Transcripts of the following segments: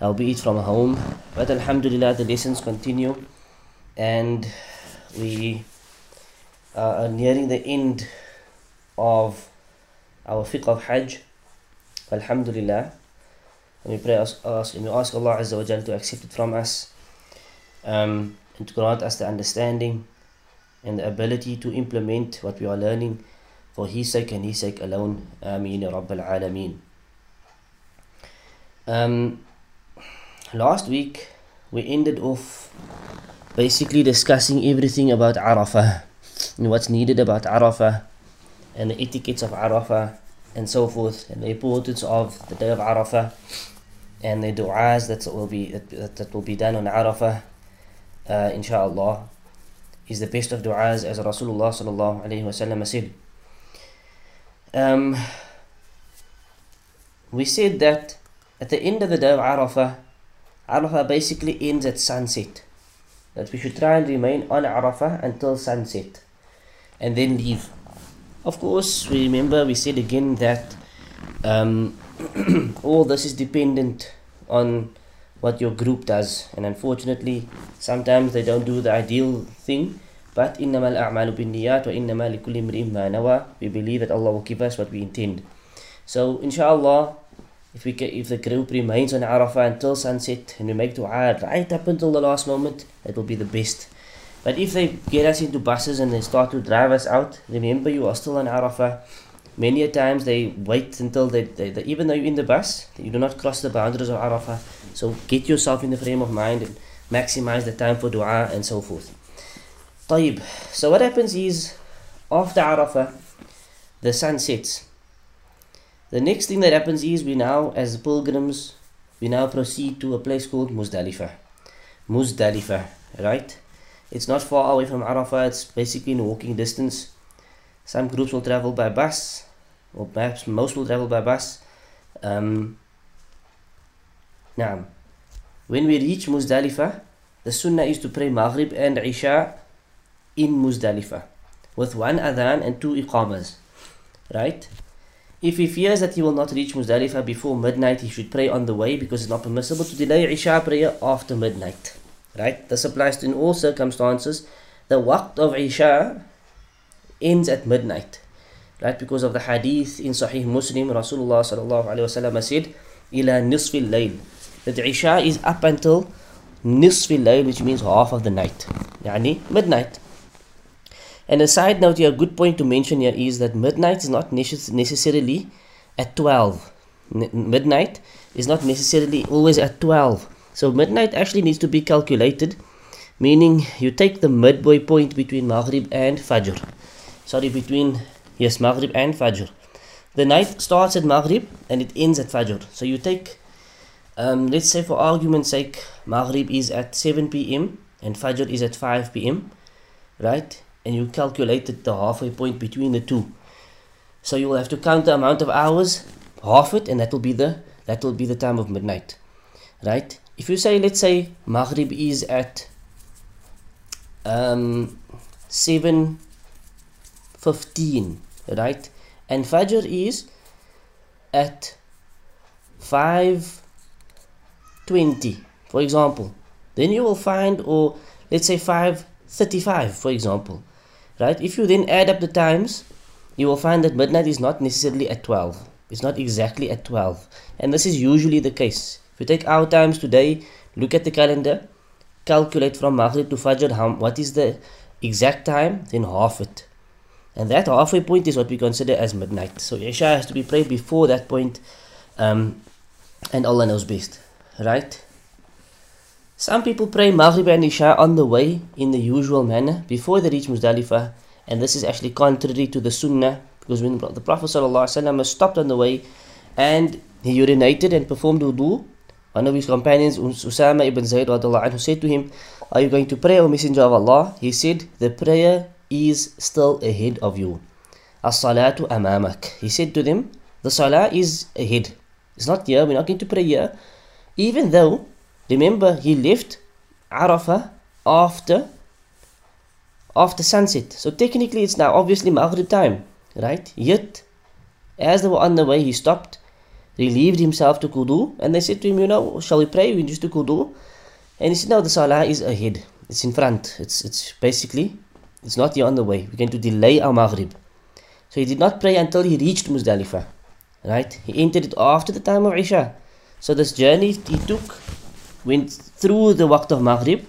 Albeit from home but alhamdulillah the lessons continue and we are nearing the end of our fiqh of hajj alhamdulillah and we pray ask, ask, and we ask Allah Azza wa to accept it from us um, and to grant us the understanding and the ability to implement what we are learning for His sake and His sake alone. Ameen Ya Rabbal Alameen. Um, last week we ended off basically discussing everything about Arafah and what's needed about Arafah and the etiquettes of Arafah and so forth and the importance of the day of Arafah and the du'as that will be that, that will be done on Arafah uh, inshallah is the best of du'as as Rasulullah sallallahu alayhi wasallam said. Um, we said that at the end of the day of Arafah Arafah basically ends at sunset that we should try and remain on Arafah until sunset and then leave of course we remember we said again that um, all this is dependent on what your group does and unfortunately sometimes they don't do the ideal thing but إنما الأعمال بالنيات وإنما لكل امرئ ما نوى we believe that Allah will give us what we intend so inshallah if we can, if the group remains on Arafah until sunset and we make dua right up until the last moment that will be the best but if they get us into buses and they start to drive us out remember you are still on Arafah many a times they wait until they, they, they, even though you're in the bus you do not cross the boundaries of Arafah so get yourself in the frame of mind and maximize the time for dua and so forth طيب so what happens is after Arafah the sun sets the next thing that happens is we now as pilgrims we now proceed to a place called Muzdalifah Muzdalifah right it's not far away from Arafah it's basically in walking distance some groups will travel by bus or perhaps most will travel by bus. Um, now, when we reach Muzdalifah, the sunnah is to pray Maghrib and Isha in Muzdalifah with one adhan and two iqamas. Right? If he fears that he will not reach Muzdalifah before midnight, he should pray on the way because it's not permissible to delay Isha prayer after midnight. Right? This applies to in all circumstances. The waqt of Isha ends at midnight right because of the hadith in Sahih Muslim Rasulullah sallallahu alaihi wasallam said ila nisfil layl that Isha is up until nisfil layl which means half of the night yani midnight and a side note here a good point to mention here is that midnight is not necessarily at 12 midnight is not necessarily always at 12 so midnight actually needs to be calculated meaning you take the midway point between Maghrib and Fajr. Sorry between yes maghrib and fajr. The night starts at maghrib and it ends at fajr. So you take um, let's say for argument's sake maghrib is at 7 p.m and fajr is at 5 p.m right and you calculated the halfway point between the two. So you will have to count the amount of hours half it and that will be the that will be the time of midnight right? If you say let's say maghrib is at um 7 15 right? And fajr is at 520 for example. Then you will find or let's say 535 for example right? If you then add up the times you will find that midnight is not necessarily at 12 it's not exactly at 12 and this is usually the case. If you take our times today look at the calendar calculate from maghrib to fajr how, what is the exact time then half it. And that halfway point is what we consider as midnight. So Isha has to be prayed before that point, um, and Allah knows best, right? Some people pray Maghrib and Isha on the way in the usual manner before they reach Muzdalifah, and this is actually contrary to the Sunnah because when the Prophet ﷺ stopped on the way and he urinated and performed wudu One of his companions, Usama ibn Zayd anhu, said to him, Are you going to pray, O Messenger of Allah? He said, The prayer is still ahead of you. As-salatu amamak. He said to them, The salah is ahead. It's not here, we're not going to pray here. Even though, remember, he left Arafah after after sunset. So technically it's now obviously Maghrib time, right? Yet, as they were on the way, he stopped, relieved himself to Kudu, and they said to him, you know, shall we pray? We just do Kudu. And he said, no, the Salah is ahead. It's in front. It's, it's basically, it's not here on the way. We're going to delay our Maghrib. So he did not pray until he reached Muzdalifah, right? He entered it after the time of Isha. So this journey he took went through the waqt of Maghrib,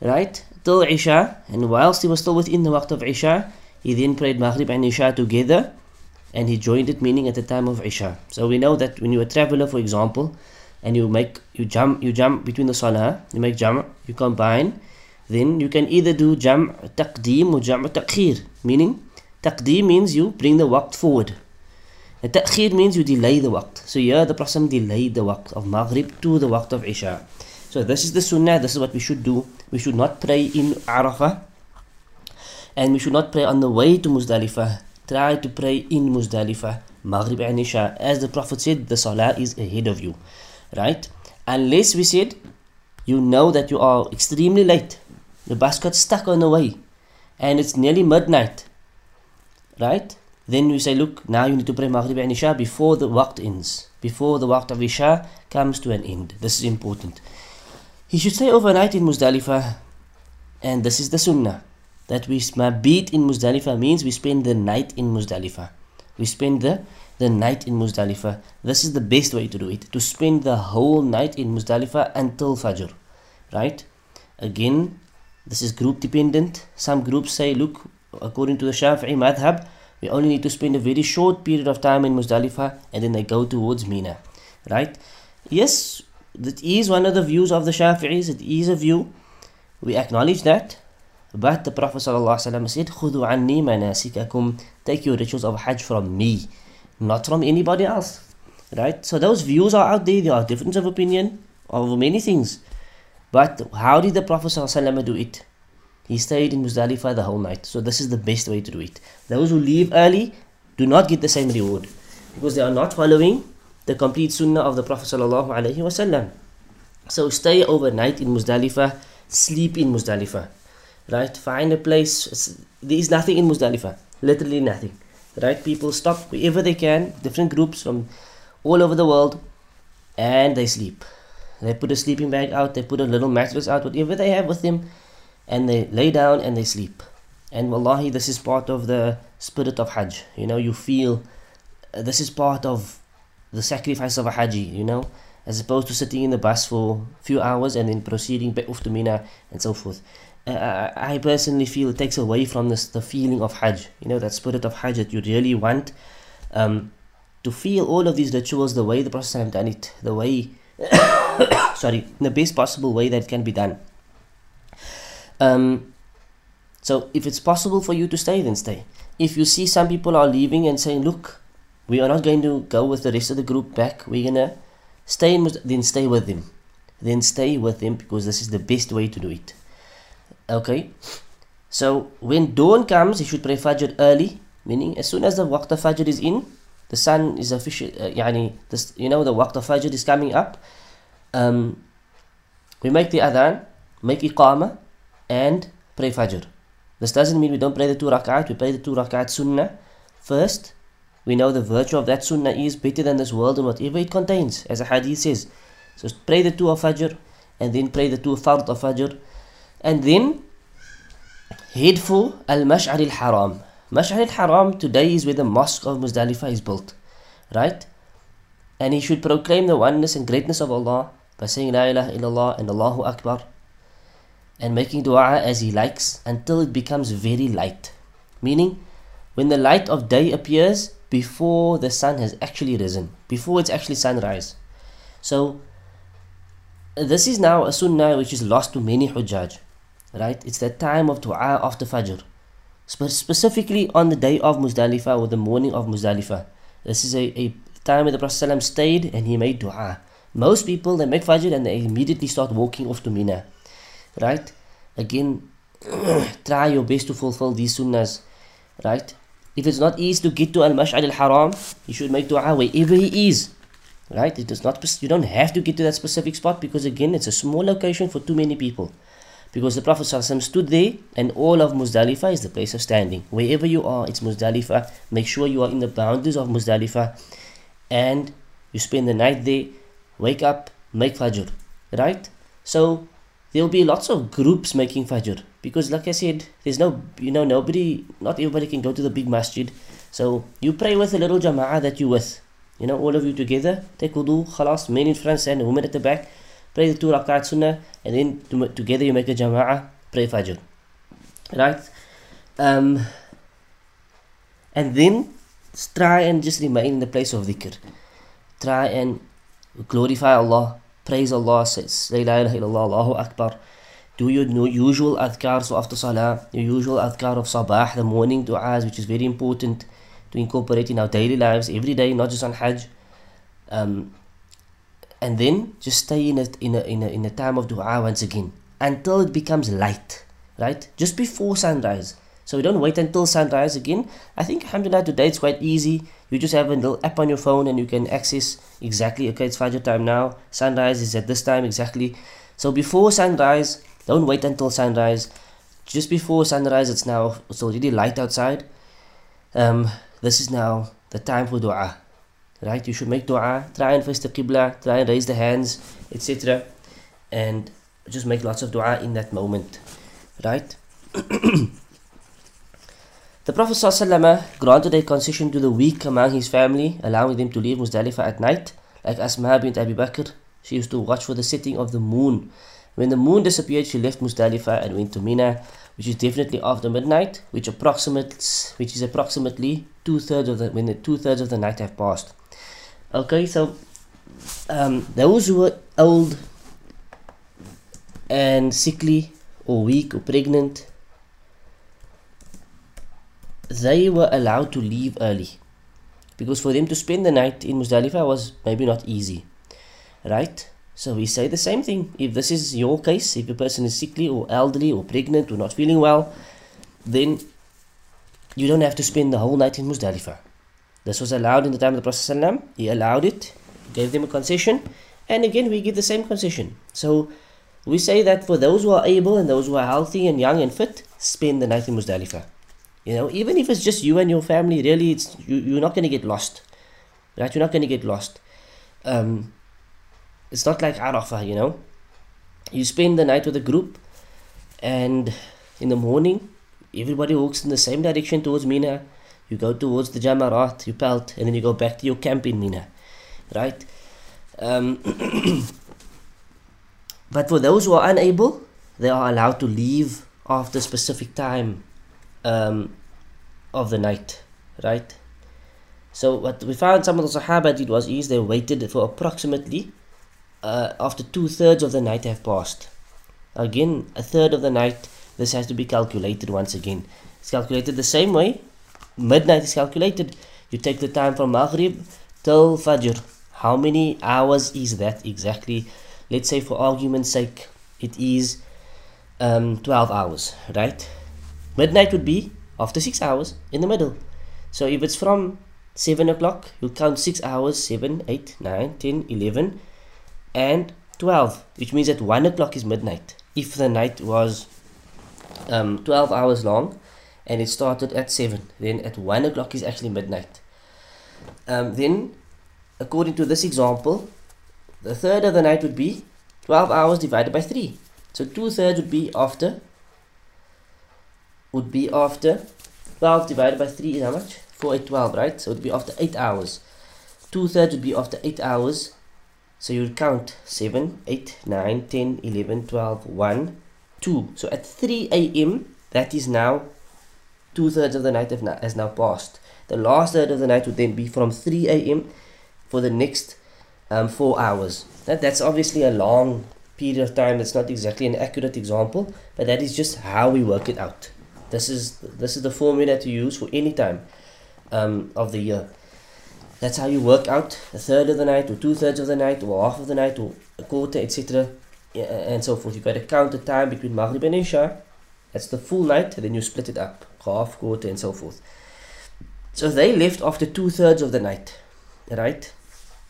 right? till Isha, and whilst he was still within the waqt of Isha, he then prayed Maghrib and Isha together, and he joined it, meaning at the time of Isha. So we know that when you're a traveler, for example, and you make you jump you jump between the salah, you make jam, you combine, then you can either do jam taqdeem or jam ta'khir, meaning taqdeem means you bring the waqt forward. Ta'khir means you delay the waqt. So here the Prophet delayed the waqt of Maghrib to the waqt of Isha. So this is the sunnah, this is what we should do. We should not pray in Arafah and we should not pray on the way to Muzdalifah. Try to pray in Muzdalifah, Maghrib and Isha. As the Prophet said, the Salah is ahead of you. Right? Unless we said, you know that you are extremely late. The bus got stuck on the way and it's nearly midnight. Right? Then we say, look, now you need to pray Maghrib and Isha before the waqt ends. Before the waqt of Isha comes to an end. This is important. He should stay overnight in Muzdalifah. And this is the sunnah. That we beat in Muzdalifah means we spend the night in Muzdalifah. We spend the, the night in Muzdalifah. This is the best way to do it. To spend the whole night in Muzdalifah until Fajr. Right? Again, this is group dependent. Some groups say, look, according to the Shafi'i madhab, we only need to spend a very short period of time in Muzdalifah and then they go towards Mina. Right? Yes, that is one of the views of the Shafi'is, it is a view. We acknowledge that. But the Prophet ﷺ said, خُذُوا عَنِّي مَنَاسِكَكُمْ Take your rituals of Hajj from me, not from anybody else. Right? So those views are out there. There are differences of opinion over many things. But how did the Prophet ﷺ do it? He stayed in Muzdalifah the whole night. So this is the best way to do it. Those who leave early do not get the same reward because they are not following the complete sunnah of the Prophet. So stay overnight in Muzdalifah, sleep in Muzdalifah, right? Find a place. There is nothing in Muzdalifah, literally nothing, right? People stop wherever they can, different groups from all over the world, and they sleep. They put a sleeping bag out, they put a little mattress out, whatever they have with them, and they lay down and they sleep. And wallahi, this is part of the spirit of Hajj. You know, you feel uh, this is part of the sacrifice of a Haji, you know, as opposed to sitting in the bus for a few hours and then proceeding back to Mina and so forth. Uh, I personally feel it takes away from this the feeling of Hajj, you know, that spirit of Hajj that you really want um, to feel all of these rituals the way the Prophet done it, the way, sorry, the best possible way that can be done. Um, so if it's possible for you to stay, then stay. If you see some people are leaving and saying, look, we are not going to go with the rest of the group back. We're gonna stay in, then stay with them. Then stay with them because this is the best way to do it. Okay. So when dawn comes, you should pray Fajr early, meaning as soon as the waqt of Fajr is in, the sun is official. Uh, yani, this, you know, the waqt of Fajr is coming up. Um, we make the adhan, make iqama, and pray Fajr. This doesn't mean we don't pray the two rak'at. We pray the two rak'at sunnah first we know the virtue of that sunnah is better than this world and whatever it contains, as a hadith says. So pray the two of Fajr, and then pray the two fard of Fajr, and then head for Al Mash'ar al Haram. Mash'ar al Haram today is where the mosque of Muzdalifah is built, right? And he should proclaim the oneness and greatness of Allah by saying La ilaha illallah and Allahu Akbar and making dua as he likes until it becomes very light. Meaning, when the light of day appears, before the sun has actually risen, before it's actually sunrise. So this is now a sunnah which is lost to many hujjaj, right? It's the time of dua after Fajr, Spe- specifically on the day of Muzdalifah or the morning of Muzdalifah. This is a, a time where the Prophet stayed and he made dua. Most people they make Fajr and they immediately start walking off to Mina. Right? Again, try your best to fulfill these sunnahs. Right? If it's not easy to get to Al Mash'ar al Haram, you should make dua wherever he is. Right? It is not you don't have to get to that specific spot because again it's a small location for too many people. Because the Prophet ﷺ stood there and all of Muzdalifah is the place of standing. Wherever you are, it's Muzdalifah. Make sure you are in the boundaries of Muzdalifah and you spend the night there, wake up, make Fajr. Right? So there will be lots of groups making Fajr. Because like I said, there's no you know nobody not everybody can go to the big masjid. So you pray with a little jama'ah that you with. You know, all of you together, take wudu, khalas, men in front and women at the back pray the two rakat sunnah, and then together you make a jama'ah, pray fajr. Right? Um, and then try and just remain in the place of dhikr. Try and glorify Allah, praise Allah, say La ilaha illallah, Allahu Akbar. Do your usual adhkar, so after salah, your usual adhkar of sabah, the morning du'as, which is very important to incorporate in our daily lives every day, not just on Hajj. Um, and then just stay in a, in a, in a, in a time of dua once again until it becomes light, right? Just before sunrise. So we don't wait until sunrise again. I think alhamdulillah today it's quite easy. You just have a little app on your phone and you can access exactly, okay, it's Fajr time now. Sunrise is at this time exactly. So before sunrise, don't wait until sunrise. Just before sunrise, it's now, it's already light outside. Um, this is now the time for dua right you should make dua try and face the qibla try and raise the hands etc and just make lots of dua in that moment right the prophet ﷺ granted a concession to the weak among his family allowing them to leave muzdalifah at night. Like asma bint abi bakr she used to watch for the setting of the moon. When the moon disappeared she left muzdalifah and went to mina which is definitely after midnight which approximates which is approximately two-thirds of the when the two-thirds of the night have passed. Okay, so um, those who were old and sickly or weak or pregnant, they were allowed to leave early because for them to spend the night in Muzdalifah was maybe not easy, right? So we say the same thing. If this is your case, if a person is sickly or elderly or pregnant or not feeling well, then you don't have to spend the whole night in Muzdalifah. This was allowed in the time of the Prophet ﷺ. He allowed it, gave them a concession, and again we give the same concession. So we say that for those who are able and those who are healthy and young and fit, spend the night in Muzdalifah. You know, even if it's just you and your family, really, it's you, you're not going to get lost. Right? You're not going to get lost. Um, it's not like Arafah, you know. You spend the night with a group, and in the morning, everybody walks in the same direction towards Mina you go towards the Jamarat, you pelt, and then you go back to your camp in Mina, right? Um, but for those who are unable, they are allowed to leave after a specific time um, of the night, right? So what we found some of the Sahaba did was is they waited for approximately uh, after two thirds of the night have passed. Again, a third of the night, this has to be calculated once again. It's calculated the same way midnight is calculated. You take the time from Maghrib till Fajr. How many hours is that exactly? Let's say for argument's sake, it is um, 12 hours, right? Midnight would be after 6 hours in the middle. So if it's from 7 o'clock, you'll count 6 hours 7, 8, 9, 10, 11, and 12, which means that 1 o'clock is midnight. If the night was um, 12 hours long, and it started at 7 then at 1 o'clock is actually midnight um, then according to this example the third of the night would be 12 hours divided by 3 so two thirds would be after would be after 12 divided by 3 is how much 4 8 12 right so it would be after 8 hours two thirds would be after 8 hours so you would count 7 8 9 10 11 12 1 2 so at 3 a.m that is now two thirds of the night has now passed. The last third of the night would then be from 3 a.m. for the next um, four hours. That, that's obviously a long period of time. That's not exactly an accurate example, but that is just how we work it out. This is this is the formula to use for any time um, of the year. That's how you work out a third of the night, or two thirds of the night, or half of the night, or a quarter, etc. And so forth. You've got to count the time between Maghrib and Isha. That's the full night, then you split it up half, quarter, and so forth. So they left after two thirds of the night, right?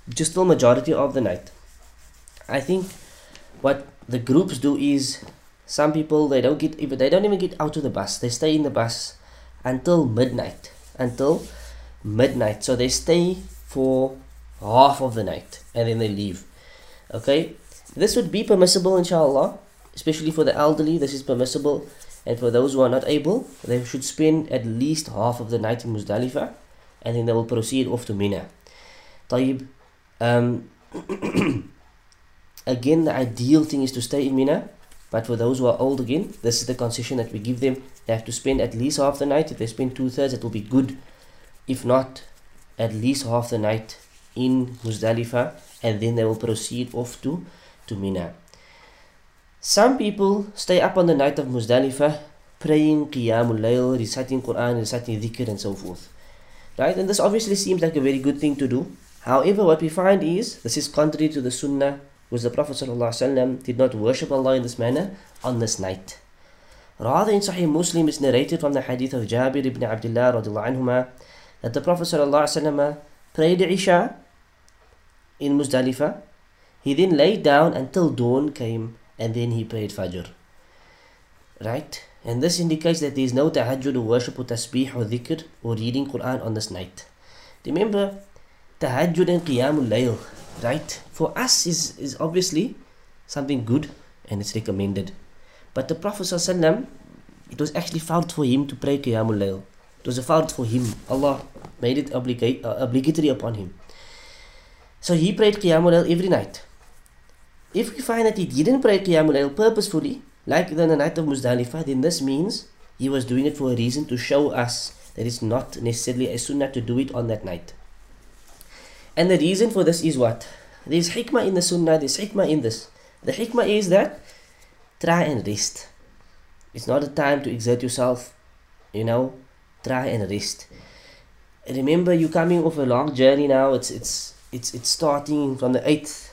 Just the majority of the night. I think what the groups do is some people they don't get even they don't even get out of the bus. They stay in the bus until midnight. Until midnight. So they stay for half of the night and then they leave. Okay? This would be permissible inshallah, especially for the elderly, this is permissible. And for those who are not able, they should spend at least half of the night in Muzdalifah and then they will proceed off to Mina. Taib. Um, again, the ideal thing is to stay in Mina but for those who are old, again, this is the concession that we give them. They have to spend at least half the night. If they spend two thirds, it will be good if not at least half the night in Muzdalifah and then they will proceed off to, to Mina. Some people stay up on the night of Muzdalifah praying Qiyamul Layl, reciting Quran, reciting dhikr and so forth. Right? And this obviously seems like a very good thing to do. However, what we find is this is contrary to the Sunnah, which the Prophet ﷺ did not worship Allah in this manner on this night. Rather, in Sahih Muslim is narrated from the hadith of Jabir ibn Abdullah anhuma that the Prophet ﷺ prayed Isha in Muzdalifah. He then lay down until dawn came and then he prayed Fajr. Right? And this indicates that there is no tahajjud or worship or tasbih or dhikr or reading Quran on this night. Remember, tahajjud and qiyamul layl, right? For us is, is obviously something good and it's recommended. But the Prophet it was actually found for him to pray qiyamul layl. It was a fard for him. Allah made it obligate, uh, obligatory upon him. So he prayed Qiyamul every night. If we find that he didn't pray Qiyamul purposefully, like the night of Muzdalifah, then this means he was doing it for a reason to show us that it's not necessarily a sunnah to do it on that night. And the reason for this is what? There's hikmah in the sunnah, there's hikmah in this. The hikmah is that try and rest. It's not a time to exert yourself, you know, try and rest remember you're coming off a long journey now it's it's it's it's starting from the 8th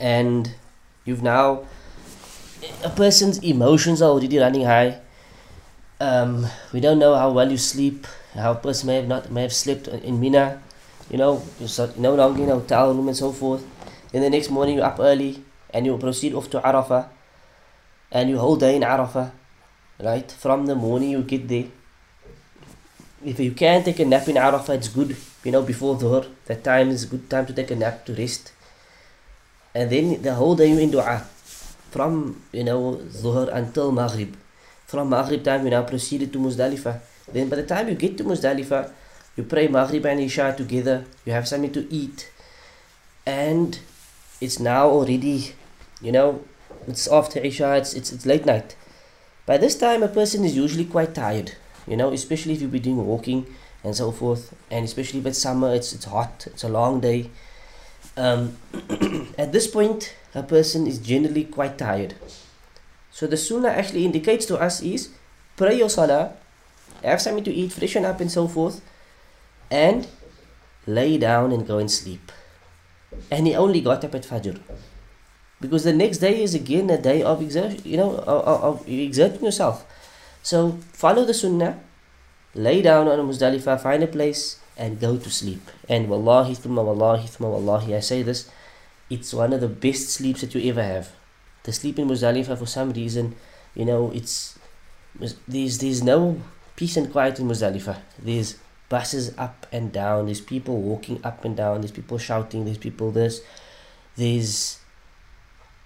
and you've now a person's emotions are already running high um, we don't know how well you sleep how a person may have not may have slept in Mina you know you're uh, no longer a hotel room and so forth. Then the next morning you're up early and you proceed off to Arafah and you whole day in Arafah right? From the morning you get there. If you can take a nap in Arafah it's good you know before Dhuhr. That time is good time to take a nap to rest. And then the whole day you're in dua from you know Dhuhr until Maghrib. From Maghrib time you now proceeded to Muzdalifah. Then by the time you get to Muzdalifah you pray Maghrib and Isha together. You have something to eat. And it's now already you know it's after Isha it's, it's, it's late night. By this time, a person is usually quite tired, you know, especially if you've been doing walking and so forth, and especially if it's summer, it's, it's hot, it's a long day. Um, at this point, a person is generally quite tired. So the sunnah actually indicates to us is pray your salah, have something to eat, freshen up and so forth, and lay down and go and sleep. And he only got up at Fajr because the next day is again a day of exertion, you know, of, of exerting yourself. So follow the sunnah, lay down on a Muzdalifah, find a place and go to sleep. And wallahi thumma wallahi thumma wallahi, I say this, it's one of the best sleeps that you ever have. The sleep in Muzdalifah for some reason, you know, it's there's there's no peace and quiet in Muzdalifah. There's buses up and down, there's people walking up and down, there's people shouting, there's people this, there's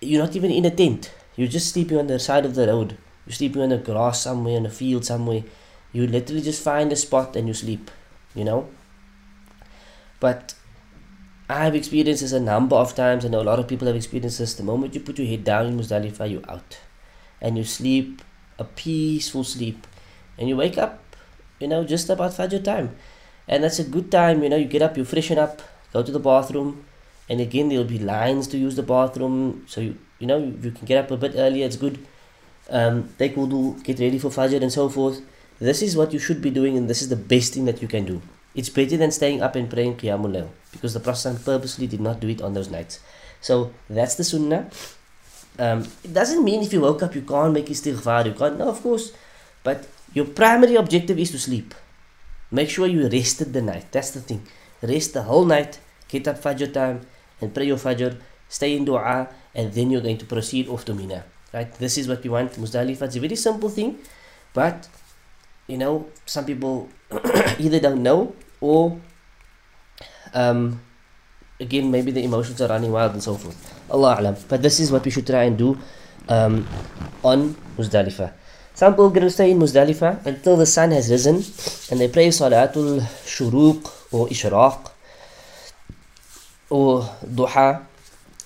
you're not even in a tent. You're just sleeping on the side of the road. You're sleeping on the grass somewhere, in a field somewhere. You literally just find a spot and you sleep, you know. But I've experienced this a number of times. Know a lot of people have experienced this. The moment you put your head down in Muzdalifah, you're out. And you sleep a peaceful sleep. And you wake up, you know, just about Fajr time. And that's a good time, you know, you get up, you freshen up, go to the bathroom, and again there'll be lines to use the bathroom so you, you know you can get up a bit earlier it's good um, take wudu get ready for fajr and so forth this is what you should be doing and this is the best thing that you can do it's better than staying up and praying Qiyamul Layl because the Prophet purposely did not do it on those nights. So that's the Sunnah. Um, it doesn't mean if you woke up you can't make istighfar, you can't, no, of course, but your primary objective is to sleep. Make sure you rested the night. That's the thing. Rest the whole night, get up Fajr time and pray your Fajr, stay in dua, and then you're going to proceed off to Mina. Right? This is what we want. Muzdalifah. It's a very simple thing, but you know, some people either don't know or um, again maybe the emotions are running wild and so forth. Allah alam. But this is what we should try and do um, on Muzdalifah. Some to stay in Muzdalifah until the sun has risen and they pray Salatul Shuruq or Ishraq or Duha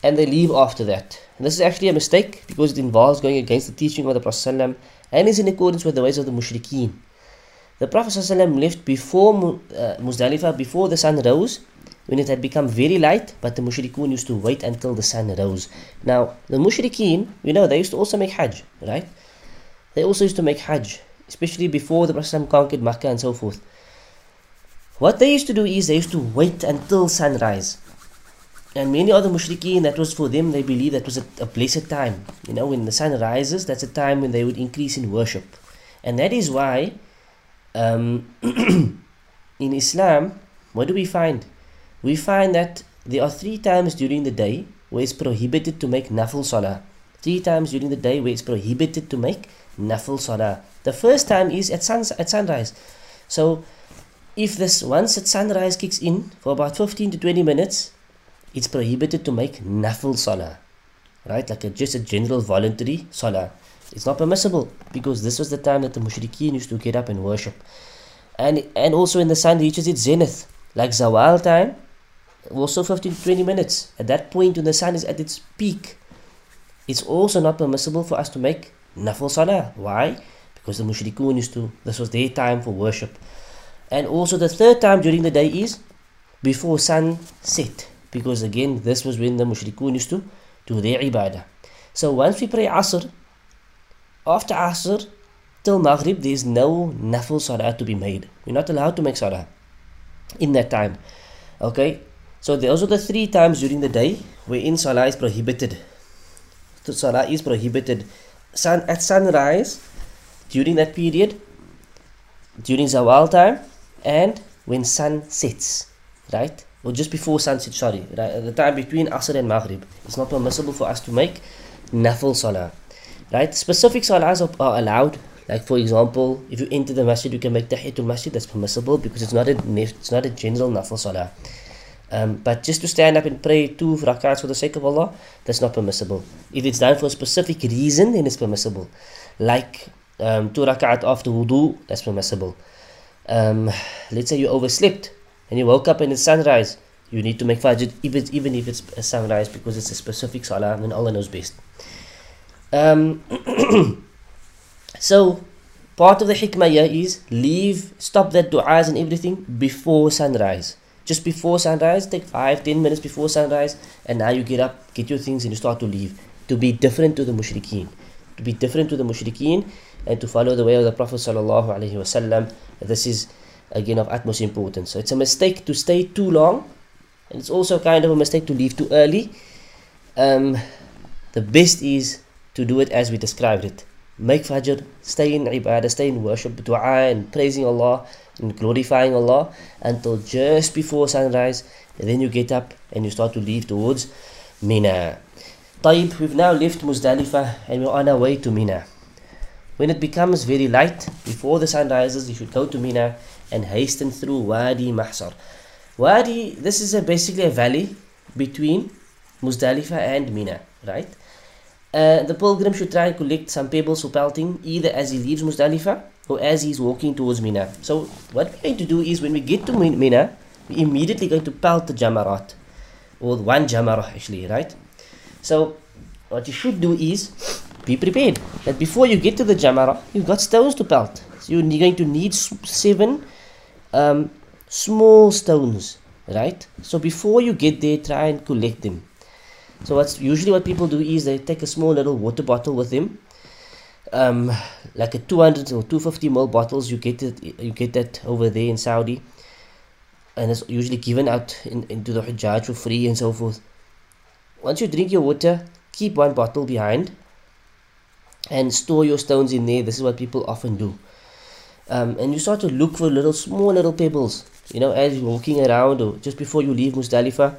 and they leave after that. And this is actually a mistake because it involves going against the teaching of the Prophet and is in accordance with the ways of the mushrikeen. The Prophet ﷺ left before uh, Muzdalifah, before the sun rose, when it had become very light, but the mushrikeen used to wait until the sun rose. Now, the mushrikeen, you know, they used to also make hajj, right? They also used to make hajj, especially before the Prophet conquered Mecca and so forth. What they used to do is they used to wait until sunrise. And many other mushrikeen, that was for them, they believe that was a, a blessed time. You know, when the sun rises, that's a time when they would increase in worship. And that is why um, in Islam, what do we find? We find that there are three times during the day where it's prohibited to make nafil salah. Three times during the day where it's prohibited to make nafil salah. The first time is at, sun, at sunrise. So, if this once at sunrise kicks in for about 15 to 20 minutes, it's prohibited to make nafil salah. Right? Like a, just a general voluntary salah. It's not permissible because this was the time that the mushrikeen used to get up and worship. And, and also when the sun reaches its zenith, like Zawal time, also 15 to 20 minutes. At that point when the sun is at its peak, it's also not permissible for us to make nafil salah. Why? Because the mushrikeen used to, this was their time for worship. And also the third time during the day is before sunset. Because again, this was when the mushrikeen used to do their ibadah. So once we pray Asr, after Asr till Maghrib, there is no nafil salah to be made. You're not allowed to make salah in that time. Okay? So those are the three times during the day wherein salah is prohibited. So salah is prohibited. Sun at sunrise, during that period, during Zawal time, and when sun sets. Right? Or just before sunset, sorry. Right? The time between Asr and Maghrib. It's not permissible for us to make nafil salah right specific salahs are, allowed like for example if you enter the masjid you can make tahiyatul masjid that's permissible because it's not a it's not a general nafil salah um, but just to stand up and pray two rak'ahs for the sake of Allah that's not permissible. If it's done for a specific reason then it's permissible. Like um, two rak'at after wudu that's permissible. Um, let's say you overslept and you woke up and it's sunrise you need to make fajr even, even if it's a sunrise because it's a specific salah and Allah knows best. Um, so, part of the hikmah here is leave, stop that du'as and everything before sunrise. Just before sunrise, take five ten minutes before sunrise, and now you get up, get your things, and you start to leave. To be different to the mushrikeen. To be different to the mushrikeen and to follow the way of the Prophet. sallallahu alaihi Wasallam. This is again of utmost importance. So, it's a mistake to stay too long, and it's also kind of a mistake to leave too early. Um, the best is to do it as we described it. Make Fajr, stay in ibadah, stay in worship, dua and praising Allah and glorifying Allah until just before sunrise. And then you get up and you start to leave towards Mina. Taib, we've now left Muzdalifah and we're on our way to Mina. When it becomes very light, before the sun rises, you should go to Mina and hasten through Wadi Mahsar. Wadi, this is a basically a valley between Muzdalifah and Mina, right? Uh, the pilgrim should try and collect some pebbles for pelting either as he leaves Muzdalifah or as he's walking towards Mina. So what we're going to do is when we get to Mina, we're immediately going to pelt the jamarat or one jamarah actually, right? So what you should do is be prepared that before you get to the jamara, you've got stones to pelt. So you're going to need seven um, small stones, right? So before you get there, try and collect them. So what's usually what people do is they take a small little water bottle with them, um, like a 200 or 250 ml bottles. You get it, you get that over there in Saudi. and it's usually given out in, into the Hajjaj for free and so forth. Once you drink your water, keep one bottle behind and store your stones in there. This is what people often do. Um, and you start to look for little small little pebbles, you know, as you're walking around or just before you leave Muzdalifah.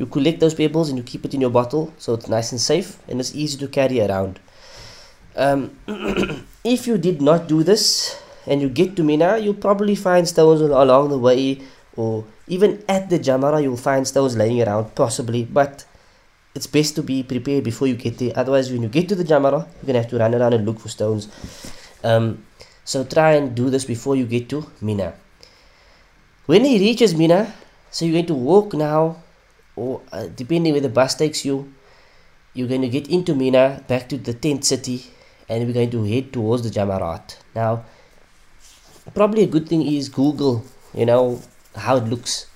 You collect those pebbles and you keep it in your bottle so it's nice and safe and it's easy to carry around. Um, if you did not do this and you get to Mina, you'll probably find stones along the way or even at the Jamara you'll find stones laying around possibly but it's best to be prepared before you get there. Otherwise when you get to the Jamara you're gonna have to run around and look for stones. Um, so try and do this before you get to Mina. When he reaches Mina so you're going to walk now or uh, depending where the bus takes you you're going to get into Mina back to the tent city and we're going to head towards the Jamarat. Now probably a good thing is Google you know how it looks.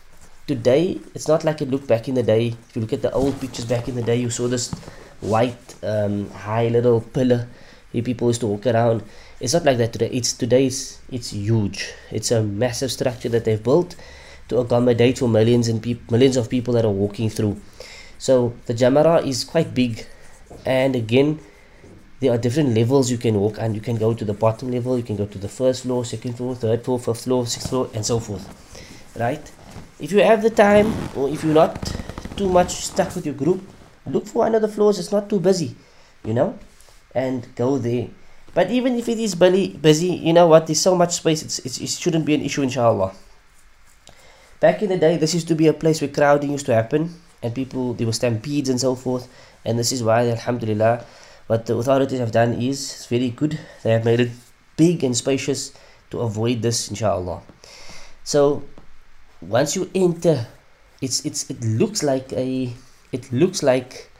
Today it's not like it looked back in the day. If you look at the old pictures back in the day you saw this white um, high little pillar where people used to walk around. It's not like that today. It's today it's, it's huge. It's a massive structure that they've built to accommodate for millions and millions of people that are walking through. So the jamara is quite big. And again there are different levels you can walk and you can go to the bottom level you can go to the first floor second floor third floor fifth floor sixth floor and so forth. Right? If you have the time or if you're not too much stuck with your group look for the floors. It's not too busy you know? And go there. But even if it is busy busy you know what? There's so much space it's, it's, it shouldn't be an issue inshallah back in the day this used to be a place where crowding used to happen and people there were stampedes and so forth. And this is why alhamdulillah what the authorities have done is it's very good. They have made it big and spacious to avoid this inshallah. So once you enter it's it's it looks like a it looks like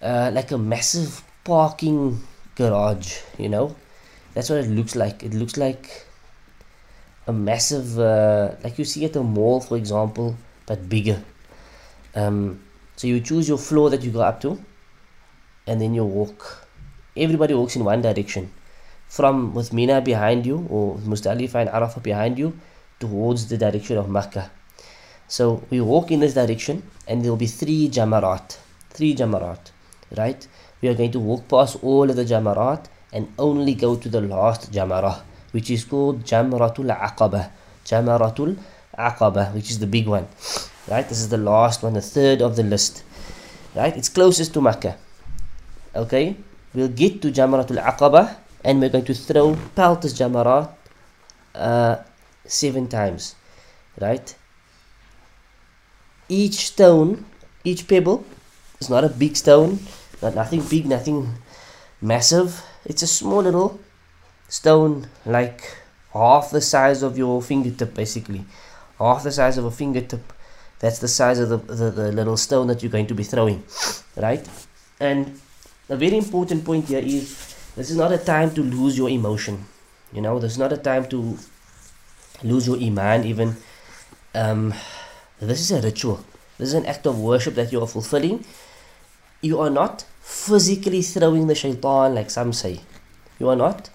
uh, like a massive parking garage you know? That's what it looks like. It looks like a massive uh, like you see at a mall for example but bigger um, so you choose your floor that you go up to and then you walk everybody walks in one direction from with Mina behind you or Muzdalifah and Arafah behind you towards the direction of Makkah. So we walk in this direction and there will be three jamarat. Three jamarat. Right? We are going to walk past all of the jamarat and only go to the last jamarah, which is called Jamratul Aqaba. Jamratul Aqaba, which is the big one. Right? This is the last one, the third of the list. Right? It's closest to Makkah. Okay? We'll get to Jamratul Aqaba and we're going to throw Paltas Jamarat uh, seven times right each stone each pebble is not a big stone not nothing big nothing massive it's a small little stone like half the size of your fingertip basically. Half the size of a fingertip that's the size of the, the, the little stone that you're going to be throwing right? And a very important point here is this is not a time to lose your emotion you know? This is not a time to lose your iman even. Um, this is a ritual. This is an act of worship that you are fulfilling. You are not physically throwing the shaitan like some say. You are not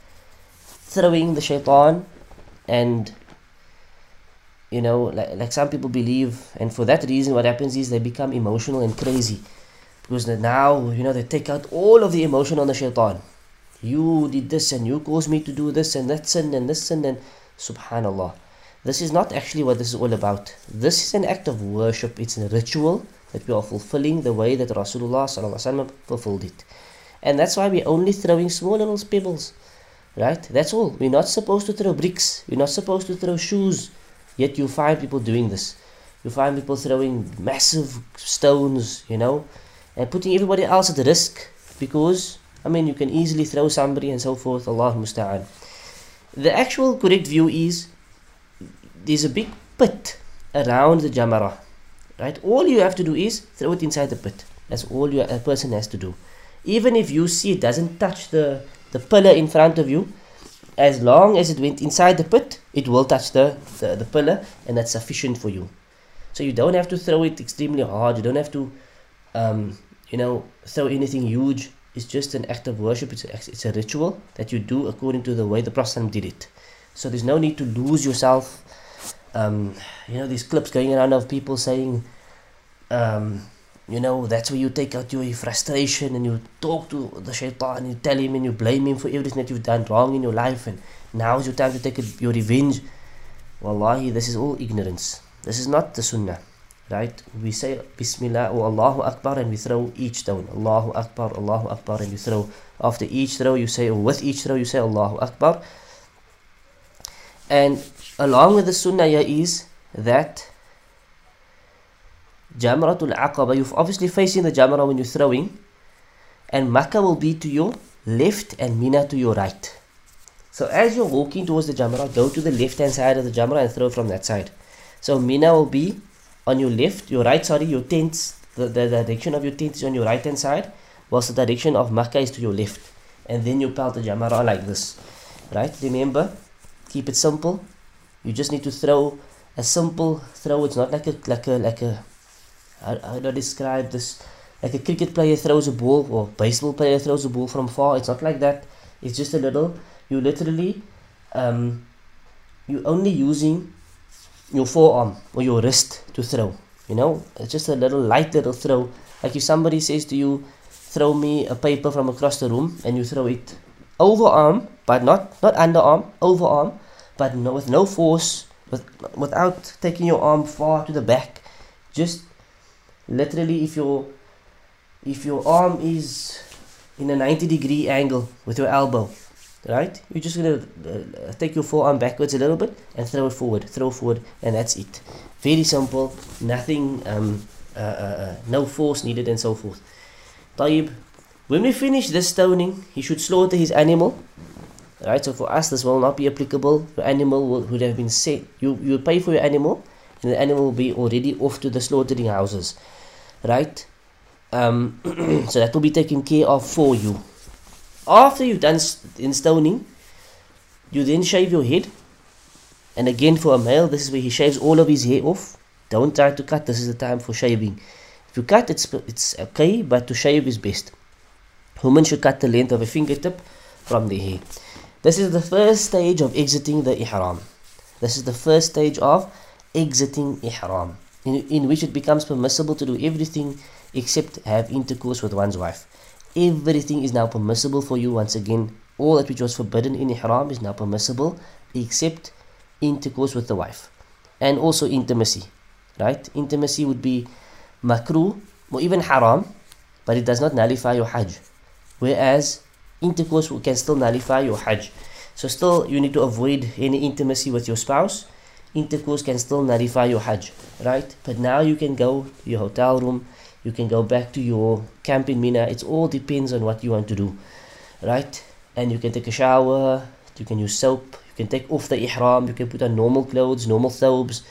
throwing the shaitan and you know like, like some people believe and for that reason what happens is they become emotional and crazy because now you know they take out all of the emotion on the shaitan you did this and you caused me to do this and that sin and this sin and Subhanallah. This is not actually what this is all about. This is an act of worship. It's a ritual that we are fulfilling the way that Rasulullah fulfilled it. And that's why we're only throwing small little pebbles. Right? That's all. We're not supposed to throw bricks. We're not supposed to throw shoes. Yet you find people doing this. You find people throwing massive stones, you know, and putting everybody else at risk because, I mean, you can easily throw somebody and so forth. Allah musta'an. The actual correct view is there's a big pit around the jamara. Right? All you have to do is throw it inside the pit. That's all you, a person has to do. Even if you see it doesn't touch the, the pillar in front of you, as long as it went inside the pit, it will touch the, the, the pillar and that's sufficient for you. So you don't have to throw it extremely hard. You don't have to, um, you know, throw anything huge it's just an act of worship. It's a, it's a ritual that you do according to the way the Prophet did it. So there's no need to lose yourself um, you know, these clips going around of people saying, um, you know, that's where you take out your frustration and you talk to the shaitan and you tell him and you blame him for everything that you've done wrong in your life and now is your time to take your revenge. Wallahi, this is all ignorance. This is not the sunnah. Right? We say Bismillah or Allahu Akbar and we throw each stone. Allahu Akbar, Allahu Akbar and you throw. After each throw you say, or with each throw you say Allahu Akbar. And along with the sunnah is that Jamratul Aqaba, you're obviously facing the Jamrah when you're throwing, and Makkah will be to your left and Mina to your right. So as you're walking towards the Jamrah, go to the left hand side of the Jamrah and throw from that side. So Mina will be on your left, your right, sorry, your tents, the, the, direction of your tent is on your right hand side, whilst the direction of Makkah is to your left. And then you pelt the Jamrah like this. Right? Remember, keep it simple. You just need to throw a simple throw. It's not like a like a like a how, do I describe this? Like a cricket player throws a ball or baseball player throws a ball from far. It's not like that. It's just a little. You literally, um, you only using your forearm or your wrist to throw. You know, it's just a little light little throw. Like if somebody says to you, throw me a paper from across the room, and you throw it overarm, but not not underarm, overarm, but no, with no force, with, without taking your arm far to the back. Just literally if your if your arm is in a 90 degree angle with your elbow right you're just gonna uh, take your forearm backwards a little bit and throw it forward throw forward and that's it very simple nothing um, uh, uh, uh no force needed and so forth طيب when we finish this stoning he should slaughter his animal right so for us this will not be applicable the animal will, would have been set you you pay for your animal and the animal will be already off to the slaughtering houses right? Um, so that will be taken care of for you. After you've done in stoning you then shave your head. And again for a male this is where he shaves all of his hair off. Don't try to cut. This is the time for shaving. If you cut it's it's okay but to shave is best. Women should cut the length of a fingertip from the hair. This is the first stage of exiting the ihram. This is the first stage of exiting ihram, in, in which it becomes permissible to do everything except have intercourse with one's wife. Everything is now permissible for you once again. All that which was forbidden in ihram is now permissible except intercourse with the wife. And also intimacy. Right? Intimacy would be makruh or even haram, but it does not nullify your hajj. Whereas intercourse can still nullify your hajj. So still you need to avoid any intimacy with your spouse intercourse can still nullify your Hajj, right? But now you can go to your hotel room, you can go back to your camp in Mina. It all depends on what you want to do, right? And you can take a shower, you can use soap, you can take off the ihram, you can put on normal clothes, normal thobes,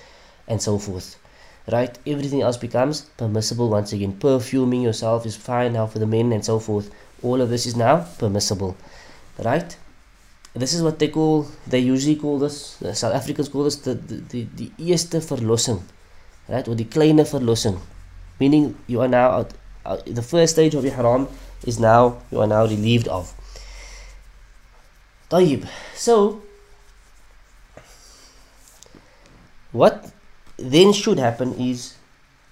and so forth, right? Everything else becomes permissible once again. Perfuming yourself is fine now for the men and so forth. All of this is now permissible, right? this is what they call they usually call this the South Africans call this the the the, the eerste verlossing right or the kleine verlossing meaning you are now out, out, the first stage of ihram is now you are now relieved of طيب so what then should happen is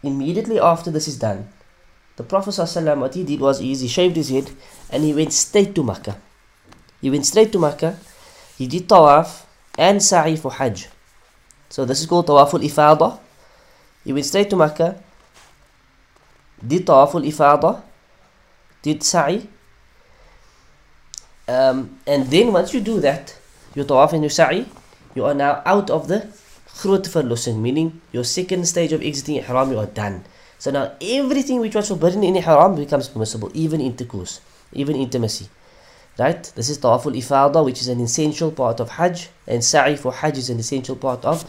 immediately after this is done the Prophet ﷺ, what he did was is he shaved his head and he went straight to Makkah he went straight to Mecca. He did tawaf and sa'i for Hajj. So this is called tawaful ifada. He went straight to Mecca, did tawaful ifada, did sa'i. Um, and then once you do that, your tawaf and your sa'i, you are now out of the groot verlossing, meaning your second stage of exiting ihram, you are done. So now everything which was forbidden in ihram becomes permissible, even intercourse, even intimacy. Right? This is Tawaful Ifada, which is an essential part of Hajj, and Sa'i for Hajj is an essential part of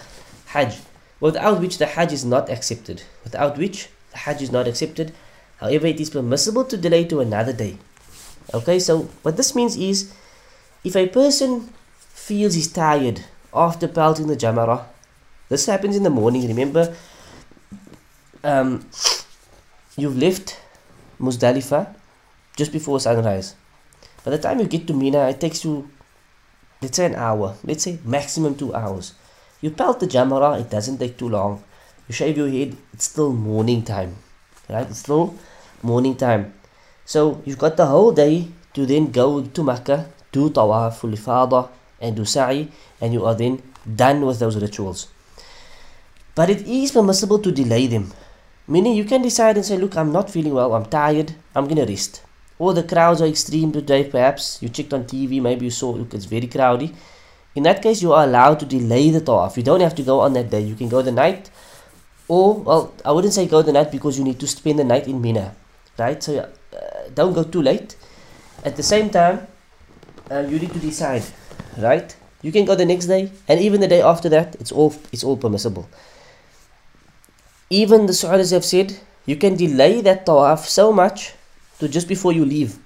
Hajj, without which the Hajj is not accepted. Without which the Hajj is not accepted. However, it is permissible to delay to another day. Okay, so what this means is if a person feels he's tired after pelting the Jamara, this happens in the morning, remember, um, you've left Muzdalifah just before sunrise. By the time you get to Mina, it takes you, let's say an hour, let's say maximum two hours. You pelt the jamara, it doesn't take too long. You shave your head, it's still morning time. Right? It's still morning time. So you've got the whole day to then go to Makkah, do tawaf, ifada, and do sa'i, and you are then done with those rituals. But it is permissible to delay them. Meaning you can decide and say, look, I'm not feeling well, I'm tired, I'm gonna rest. Or the crowds are extreme today, perhaps. You checked on TV, maybe you saw, look, it's very crowded In that case, you are allowed to delay the tawaf. You don't have to go on that day. You can go the night, or, well, I wouldn't say go the night because you need to spend the night in Mina, right? So uh, don't go too late. At the same time, uh, you need to decide, right? You can go the next day, and even the day after that, it's all it's all permissible. Even the scholars have said you can delay that tawaf so much to just before you leave.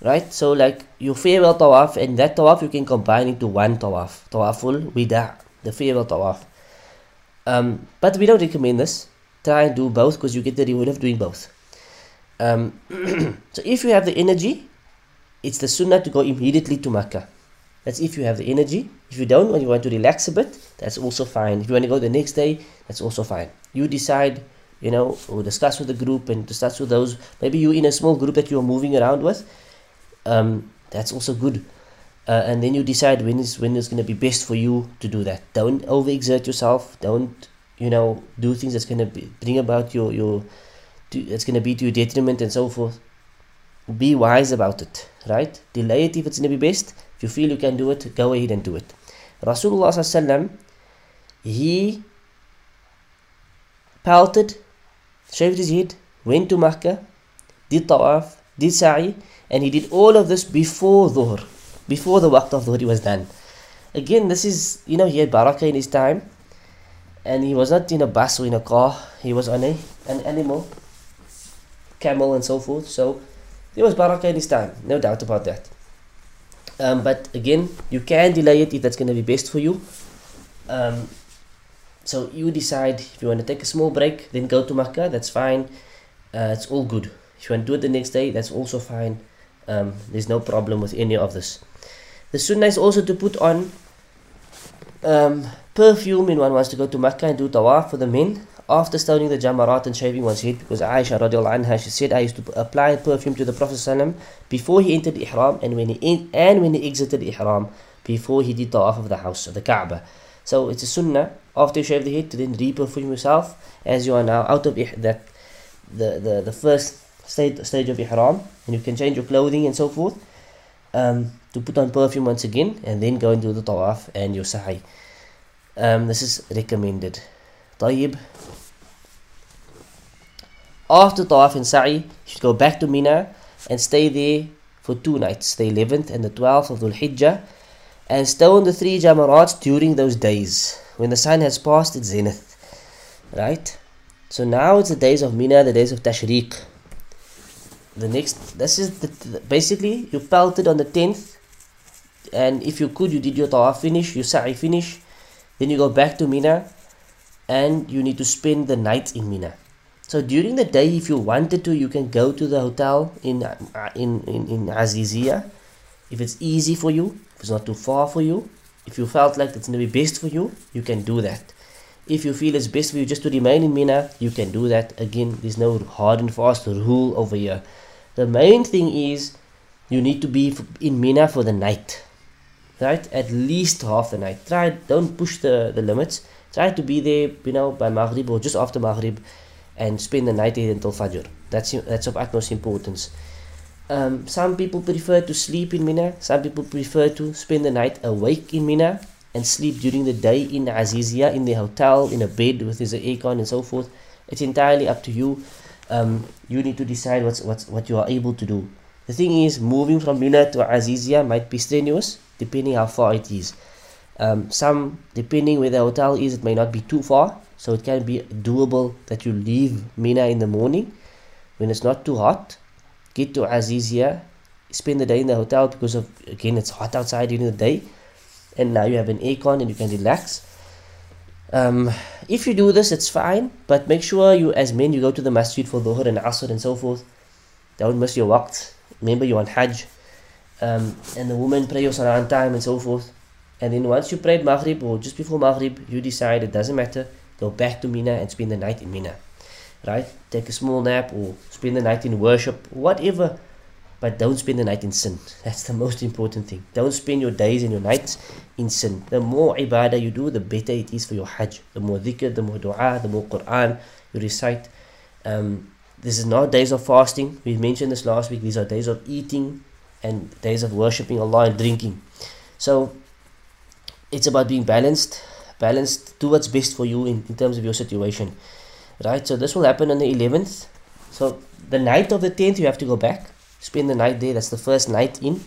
Right? So like your farewell tawaf and that tawaf you can combine into one tawaf. Tawaful wida, the farewell tawaf. Um, but we don't recommend this. Try and do both because you get the reward of doing both. Um, so if you have the energy, it's the sunnah to go immediately to Makkah. That's if you have the energy. If you don't and you want to relax a bit, that's also fine. If you want to go the next day, that's also fine. You decide, you know, or discuss with the group and discuss with those. Maybe you're in a small group that you're moving around with. Um, that's also good. Uh, and then you decide when is when is going to be best for you to do that. Don't overexert yourself. Don't you know do things that's going to bring about your your that's going to be to your detriment and so forth. Be wise about it, right? Delay it if it's going to be best if you feel you can do it, go ahead and do it. Rasulullah he pelted, shaved his head, went to Makkah, did tawaf, did sa'i, and he did all of this before dhuhr, before the waqt of dhuhr was done. Again, this is, you know, he had barakah in his time, and he was not in a bus or in a car, he was on a, an animal, camel and so forth, so there was barakah in his time, no doubt about that. Um, but again, you can delay it if that's going to be best for you. Um, so you decide if you want to take a small break, then go to Makkah, that's fine. Uh, it's all good. If you want to do it the next day, that's also fine. Um, there's no problem with any of this. The sunnah is also to put on um, perfume when one wants to go to Makkah and do tawaf for the men after stoning the jamarat and shaving one's head because Aisha radiallahu anha she said I used to apply perfume to the Prophet before he entered ihram and when he in, and when he exited ihram before he did tawaf of the house of the Kaaba so it's a sunnah after you shave the head to then re-perfume yourself as you are now out of that the, the, the first stage, stage of ihram and you can change your clothing and so forth um, to put on perfume once again and then go and do the tawaf and your sa'i um, this is recommended طيب after Tawaf and Sa'i, you should go back to Mina and stay there for two nights, the 11th and the 12th of Dhul Hijjah, and stone the three Jamarats during those days when the sun has passed its zenith. Right? So now it's the days of Mina, the days of Tashriq. The next, this is the, the, basically you pelted on the 10th, and if you could, you did your Tawaf finish, your Sa'i finish, then you go back to Mina and you need to spend the night in Mina. So during the day, if you wanted to, you can go to the hotel in uh, in in, in Azizia. If it's easy for you, if it's not too far for you, if you felt like it's gonna be best for you, you can do that. If you feel it's best for you just to remain in Mina, you can do that. Again, there's no hard and fast rule over here. The main thing is you need to be in Mina for the night, right? At least half the night. Try don't push the the limits. Try to be there, you know, by Maghrib or just after Maghrib and spend the night here until Fajr. That's, that's of utmost importance. Um, some people prefer to sleep in Mina. Some people prefer to spend the night awake in Mina and sleep during the day in Azizia, in the hotel, in a bed with his aircon and so forth. It's entirely up to you. Um, you need to decide what's, what's, what you are able to do. The thing is, moving from Mina to Azizia might be strenuous, depending how far it is. Um, some, depending where the hotel is, it may not be too far, so it can be doable that you leave Mina in the morning when it's not too hot, get to Azizia, spend the day in the hotel because of again it's hot outside during the day, and now you have an aircon and you can relax. Um, if you do this, it's fine, but make sure you, as men, you go to the masjid for dhuhr and asr and so forth. Don't miss your waqt. Remember, you're on Hajj, um, and the women pray your salah on time and so forth. And then once you prayed Maghrib or just before Maghrib, you decide it doesn't matter, go back to Mina and spend the night in Mina. Right? Take a small nap or spend the night in worship, whatever. But don't spend the night in sin. That's the most important thing. Don't spend your days and your nights in sin. The more ibadah you do, the better it is for your hajj. The more dhikr, the more dua, the more Quran you recite. Um, this is not days of fasting. We mentioned this last week. These are days of eating and days of worshipping Allah and drinking. So it's about being balanced. Balanced. Do what's best for you in, in terms of your situation. Right? So this will happen on the 11th. So the night of the 10th, you have to go back. Spend the night there. That's the first night in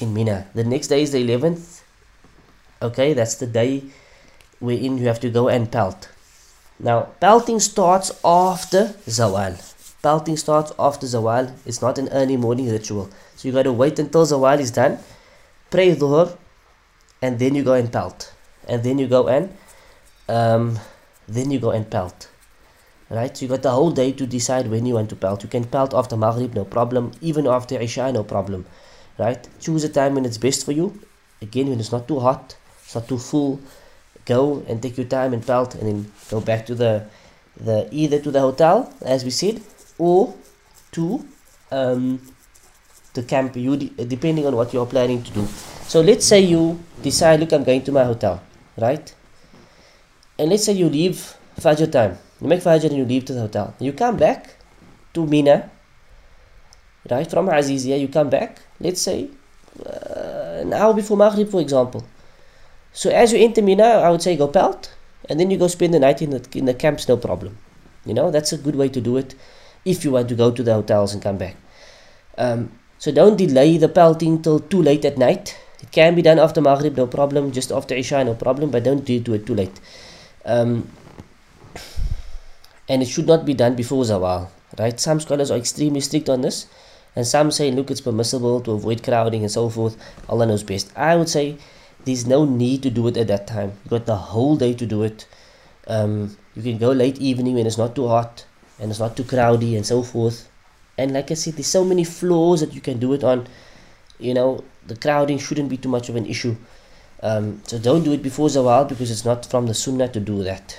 in Mina. The next day is the 11th. Okay, that's the day wherein you have to go and pelt. Now, pelting starts after Zawal. Pelting starts after Zawal. It's not an early morning ritual. So you got to wait until Zawal is done, pray Dhuhr, and then you go and pelt. And then you go and um, then you go and pelt. Right? So you got the whole day to decide when you want to pelt. You can pelt after Maghrib, no problem. Even after Isha, no problem. Right? Choose a time when it's best for you. Again, when it's not too hot, it's not too full go and take your time and pelt and then go back to the the either to the hotel as we said or to um, the camp you depending on what you're planning to do so let's say you decide look i'm going to my hotel right and let's say you leave fajr time you make fajr and you leave to the hotel you come back to mina right from azizia you come back let's say uh, an hour before maghrib for example so as you enter Mina, I would say go pelt, and then you go spend the night in the in the camps, no problem. You know that's a good way to do it, if you want to go to the hotels and come back. Um, so don't delay the pelting till too late at night. It can be done after Maghrib, no problem. Just after Isha, no problem. But don't do it too late. Um, and it should not be done before Zawal. Right? Some scholars are extremely strict on this, and some say, look, it's permissible to avoid crowding and so forth. Allah knows best. I would say there's no need to do it at that time. You've got the whole day to do it. Um, you can go late evening when it's not too hot and it's not too crowdy and so forth. And like I said, there's so many floors that you can do it on. You know, the crowding shouldn't be too much of an issue. Um, so don't do it before Zawal because it's not from the Sunnah to do that.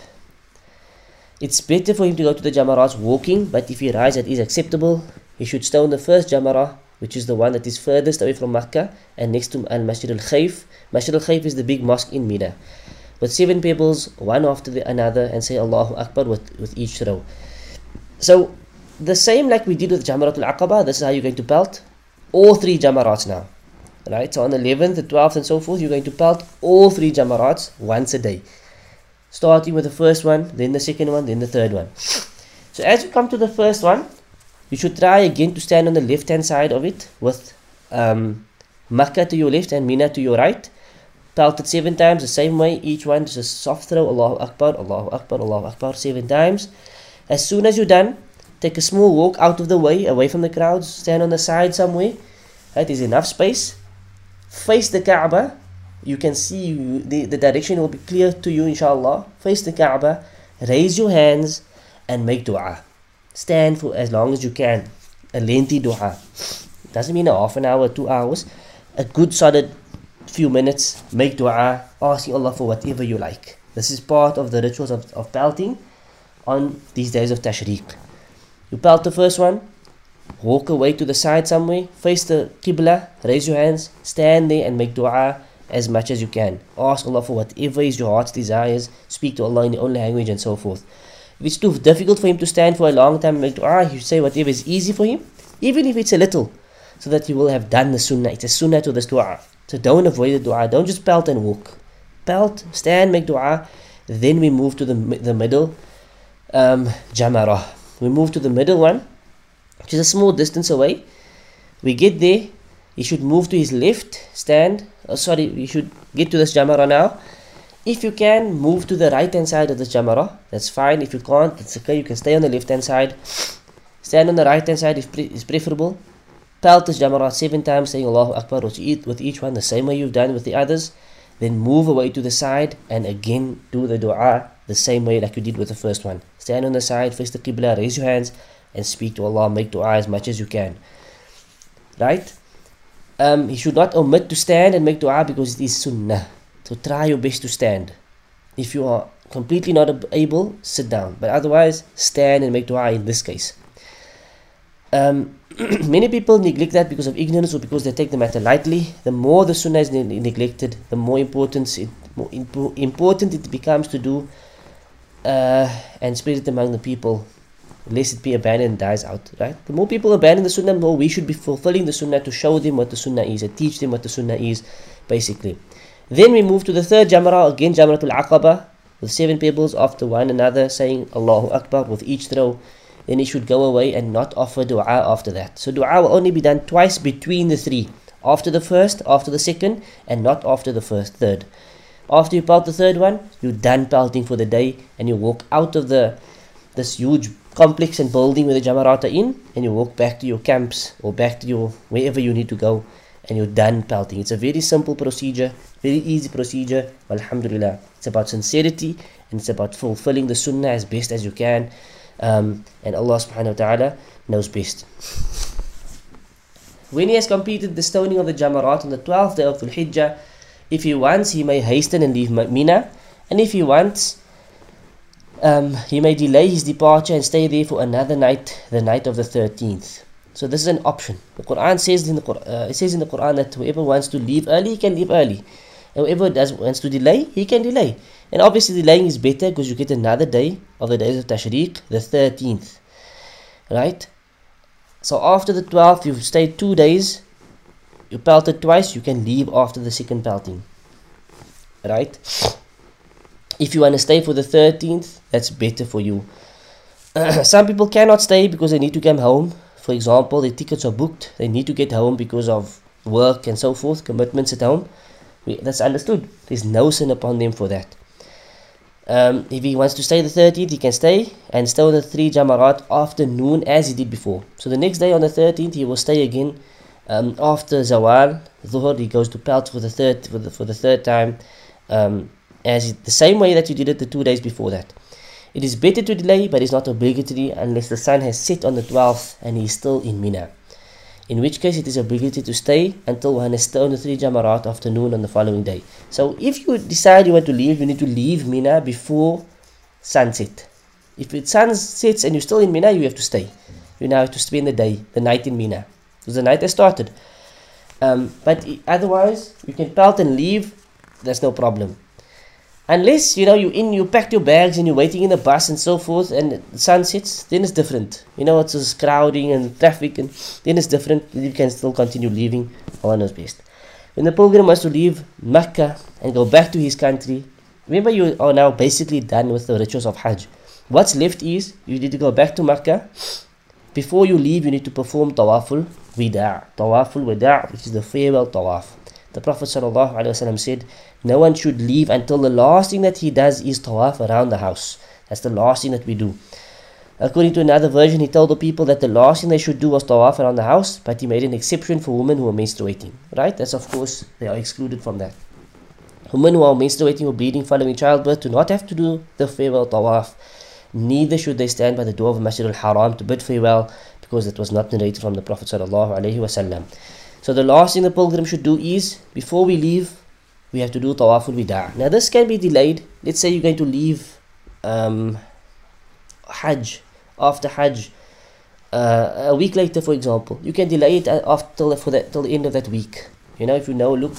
It's better for him to go to the Jamarats walking, but if he rides that is acceptable, he should stone the first Jamarah which is the one that is furthest away from Mecca and next to Al Masjid Al Khayf. Masjid Al Khayf is the big mosque in Mina. With seven pebbles, one after the another, and say Allahu Akbar with, with each row. So, the same like we did with Jamarat Al Aqaba, this is how you're going to pelt all three Jamarats now. Right? So, on the 11th, the 12th, and so forth, you're going to pelt all three Jamarats once a day. Starting with the first one, then the second one, then the third one. So, as you come to the first one, you should try again to stand on the left hand side of it with um, Makkah to your left and Mina to your right. Pelt it seven times the same way, each one just a soft throw, Allahu Akbar, Allahu Akbar, Allahu Akbar, seven times. As soon as you're done, take a small walk out of the way, away from the crowds, stand on the side somewhere. Right, there's enough space. Face the Kaaba. You can see the, the direction will be clear to you, inshallah. Face the Kaaba, raise your hands, and make dua. Stand for as long as you can. A lengthy dua. Doesn't mean a half an hour, two hours. A good solid few minutes. Make dua, asking Allah for whatever you like. This is part of the rituals of, of pelting on these days of Tashriq. You pelt the first one, walk away to the side somewhere, face the Qibla, raise your hands, stand there and make dua as much as you can. Ask Allah for whatever is your heart's desires, speak to Allah in your own language and so forth. If it's too difficult for him to stand for a long time make dua, you say whatever is easy for him, even if it's a little, so that you will have done the sunnah. It's a sunnah to this dua. So don't avoid the dua. Don't just pelt and walk. Pelt, stand, make dua. Then we move to the, the middle um, jamara. We move to the middle one, which is a small distance away. We get there. He should move to his left, stand. Oh, sorry, we should get to this jamara now. If you can, move to the right hand side of the jamara. That's fine. If you can't, it's okay. You can stay on the left hand side. Stand on the right hand side is, pre is preferable. Pelt this jamara seven times, saying Allahu Akbar with each, with each one, the same way you've done with the others. Then move away to the side and again do the dua the same way like you did with the first one. Stand on the side, face the Qibla, raise your hands and speak to Allah. Make dua as much as you can. Right? Um, he should not omit to stand and make dua because it is sunnah. So try your best to stand. If you are completely not able, sit down. But otherwise, stand and make dua in this case. Um, many people neglect that because of ignorance or because they take the matter lightly. The more the sunnah is ne- neglected, the more importance it, more impo- important it becomes to do uh, and spread it among the people, lest it be abandoned dies out. Right? The more people abandon the sunnah, the more we should be fulfilling the sunnah to show them what the sunnah is and teach them what the sunnah is, basically. Then we move to the third jamrah, again Jamratul Aqaba, with seven pebbles after one another, saying Allahu Akbar with each throw. Then he should go away and not offer dua after that. So dua will only be done twice between the three. After the first, after the second, and not after the first, third. After you pelt the third one, you're done pelting for the day and you walk out of the this huge complex and building where the Jamarat in and you walk back to your camps or back to your wherever you need to go and you're done pelting. It's a very simple procedure, very easy procedure. Alhamdulillah. It's about sincerity and it's about fulfilling the sunnah as best as you can. Um, and Allah subhanahu wa ta'ala knows best. When he has completed the stoning of the Jamarat on the 12th day of Dhul Hijjah, if he wants, he may hasten and leave Mina. And if he wants, um, he may delay his departure and stay there for another night, the night of the 13th. So this is an option. The Quran says in the Quran, uh, it says in the Quran that whoever wants to leave early, he can leave early. And whoever does wants to delay, he can delay. And obviously delaying is better because you get another day of the days of Tashriq, the 13th. Right? So after the 12th, you've stayed two days, you pelted twice, you can leave after the second pelting. Right? If you want to stay for the 13th, that's better for you. Some people cannot stay because they need to come home. For example, their tickets are booked, they need to get home because of work and so forth, commitments at home. That's understood. There's no sin upon them for that. Um, if he wants to stay the 13th, he can stay and stay on the three Jamarat afternoon as he did before. So the next day on the 13th, he will stay again um, after Zawal, Dhuhr, he goes to Pelt for the third for the, for the third time, um, as the same way that you did it the two days before that. It is better to delay, but it's not obligatory unless the sun has set on the 12th and he is still in Mina. In which case, it is obligatory to stay until one has stoned the three Jamarat afternoon on the following day. So, if you decide you want to leave, you need to leave Mina before sunset. If the sun sets and you're still in Mina, you have to stay. You now have to spend the day, the night in Mina. Because the night has started. Um, but otherwise, you can pelt and leave, there's no problem. Unless you know you in you packed your bags and you're waiting in the bus and so forth and the sun sets, then it's different. You know it's just crowding and traffic and then it's different. You can still continue leaving. on knows best. When the pilgrim wants to leave Mecca and go back to his country, remember you are now basically done with the rituals of Hajj. What's left is you need to go back to Mecca. Before you leave, you need to perform tawaful wida', tawaful wida', which is the farewell tawaf. The Prophet ﷺ said, No one should leave until the last thing that he does is tawaf around the house. That's the last thing that we do. According to another version, he told the people that the last thing they should do was tawaf around the house, but he made an exception for women who are menstruating. Right? That's of course, they are excluded from that. Women who are menstruating or bleeding following childbirth do not have to do the farewell tawaf. Neither should they stand by the door of Masjid al-Haram to bid farewell, because it was not narrated from the Prophet. So the last thing the pilgrim should do is, before we leave, we have to do tawaful wida'. Now this can be delayed. Let's say you're going to leave um, Hajj, after Hajj, uh, a week later for example. You can delay it after for that till the end of that week. You know, if you know, look,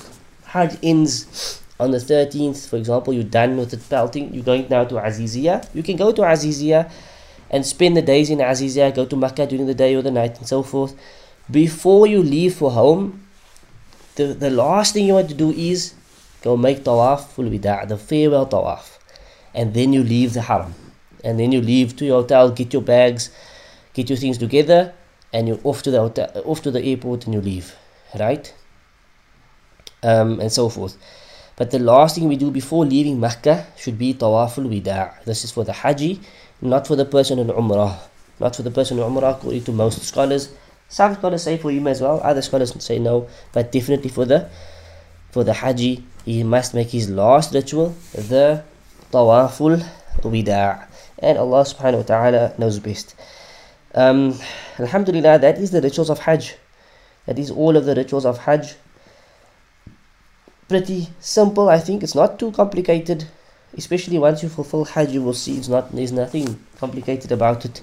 Hajj ends on the 13th, for example, you're done with the pelting, you're going now to Azizia. You can go to Azizia and spend the days in Azizia, go to Makkah during the day or the night and so forth before you leave for home, the, the last thing you want to do is go make tawaful wida', the farewell tawaf. And then you leave the haram. And then you leave to your hotel, get your bags, get your things together, and you're off to the hotel, off to the airport and you leave. Right? Um, and so forth. But the last thing we do before leaving Mecca should be tawaful wida'. This is for the Haji, not for the person in Umrah. Not for the person in Umrah, according to most scholars. Some scholars say for him as well, other scholars say no, but definitely for the for the Haji, he must make his last ritual, the Tawaful Wida'. And Allah subhanahu wa ta'ala knows best. Um, Alhamdulillah, that is the rituals of Hajj. That is all of the rituals of Hajj. pretty simple. I think it's not too complicated. Especially once you fulfill Hajj, you will see it's not. There's nothing complicated about it.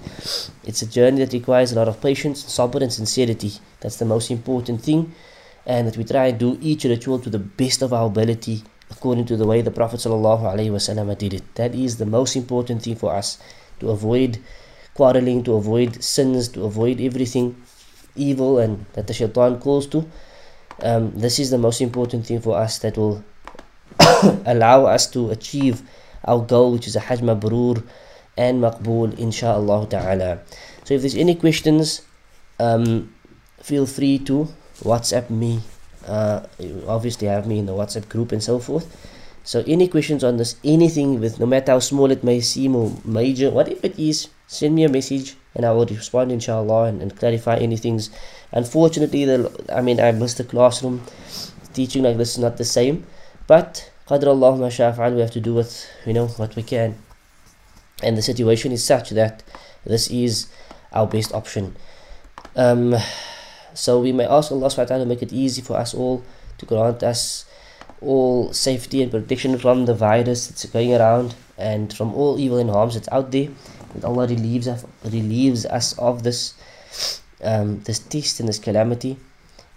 It's a journey that requires a lot of patience, sabr, and sincerity. That's the most important thing, and that we try and do each ritual to the best of our ability, according to the way the Prophet ﷺ did it. That is the most important thing for us to avoid quarreling, to avoid sins, to avoid everything evil and that the shaitan calls to. Um, this is the most important thing for us that will allow us to achieve our goal, which is a Hajj Mabrur and Maqbool, inshaAllah ta'ala. So if there's any questions, um, feel free to WhatsApp me. Uh, obviously, have me in the WhatsApp group and so forth. So any questions on this, anything with no matter how small it may seem or major, whatever it is, send me a message and I will respond inshallah and, and clarify anything. Unfortunately, the, I mean, I missed the classroom. Teaching like this is not the same. But, qadr Allah ma we have to do with, you know, what we can. And the situation is such that this is our best option. Um, so we may ask Allah subhanahu wa ta'ala to make it easy for us all to grant us all safety and protection from the virus that's going around and from all evil and harms that's out there that Allah relieves us, relieves us of this um, this test and this calamity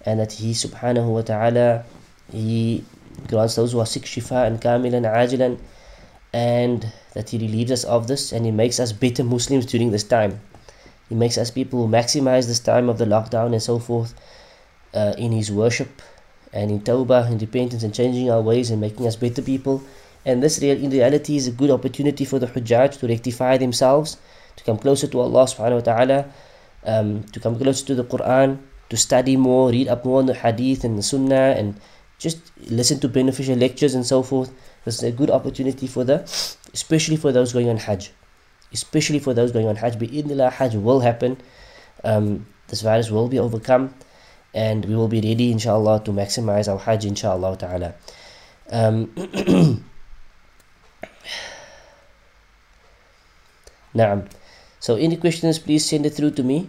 and that He subhanahu wa ta'ala He grants those who are sick shifa'an kamilan ajilan and that He relieves us of this and He makes us better Muslims during this time. He makes us people who maximize this time of the lockdown and so forth uh, in His worship and in tawbah and repentance and changing our ways and making us better people and this real, in reality is a good opportunity for the Hujjaj to rectify themselves, to come closer to Allah subhanahu wa ta'ala, um, to come closer to the Quran, to study more, read up more on the Hadith and the Sunnah, and just listen to beneficial lectures and so forth. This is a good opportunity for the, especially for those going on Hajj. Especially for those going on Hajj. Bi'idnillah, Hajj will happen. Um, this virus will be overcome. And we will be ready, inshallah, to maximize our Hajj, inshallah ta'ala. Um, Naam. So any questions, please send it through to me.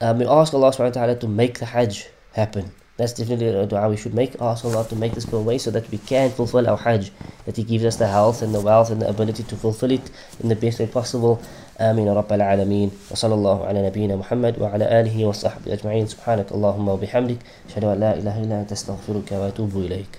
Um, we ask Allah subhanahu wa ta'ala to make the Hajj happen. That's definitely a dua we should make. Ask Allah to make this go away so that we can fulfill our Hajj. That He gives us the health and the wealth and the ability to fulfill it in the best way possible. آمين رب العالمين وصلى الله على نبينا محمد وعلى آله وصحبه أجمعين سبحانك اللهم وبحمدك أشهد أن لا إله إلا أنت أستغفرك وأتوب إليك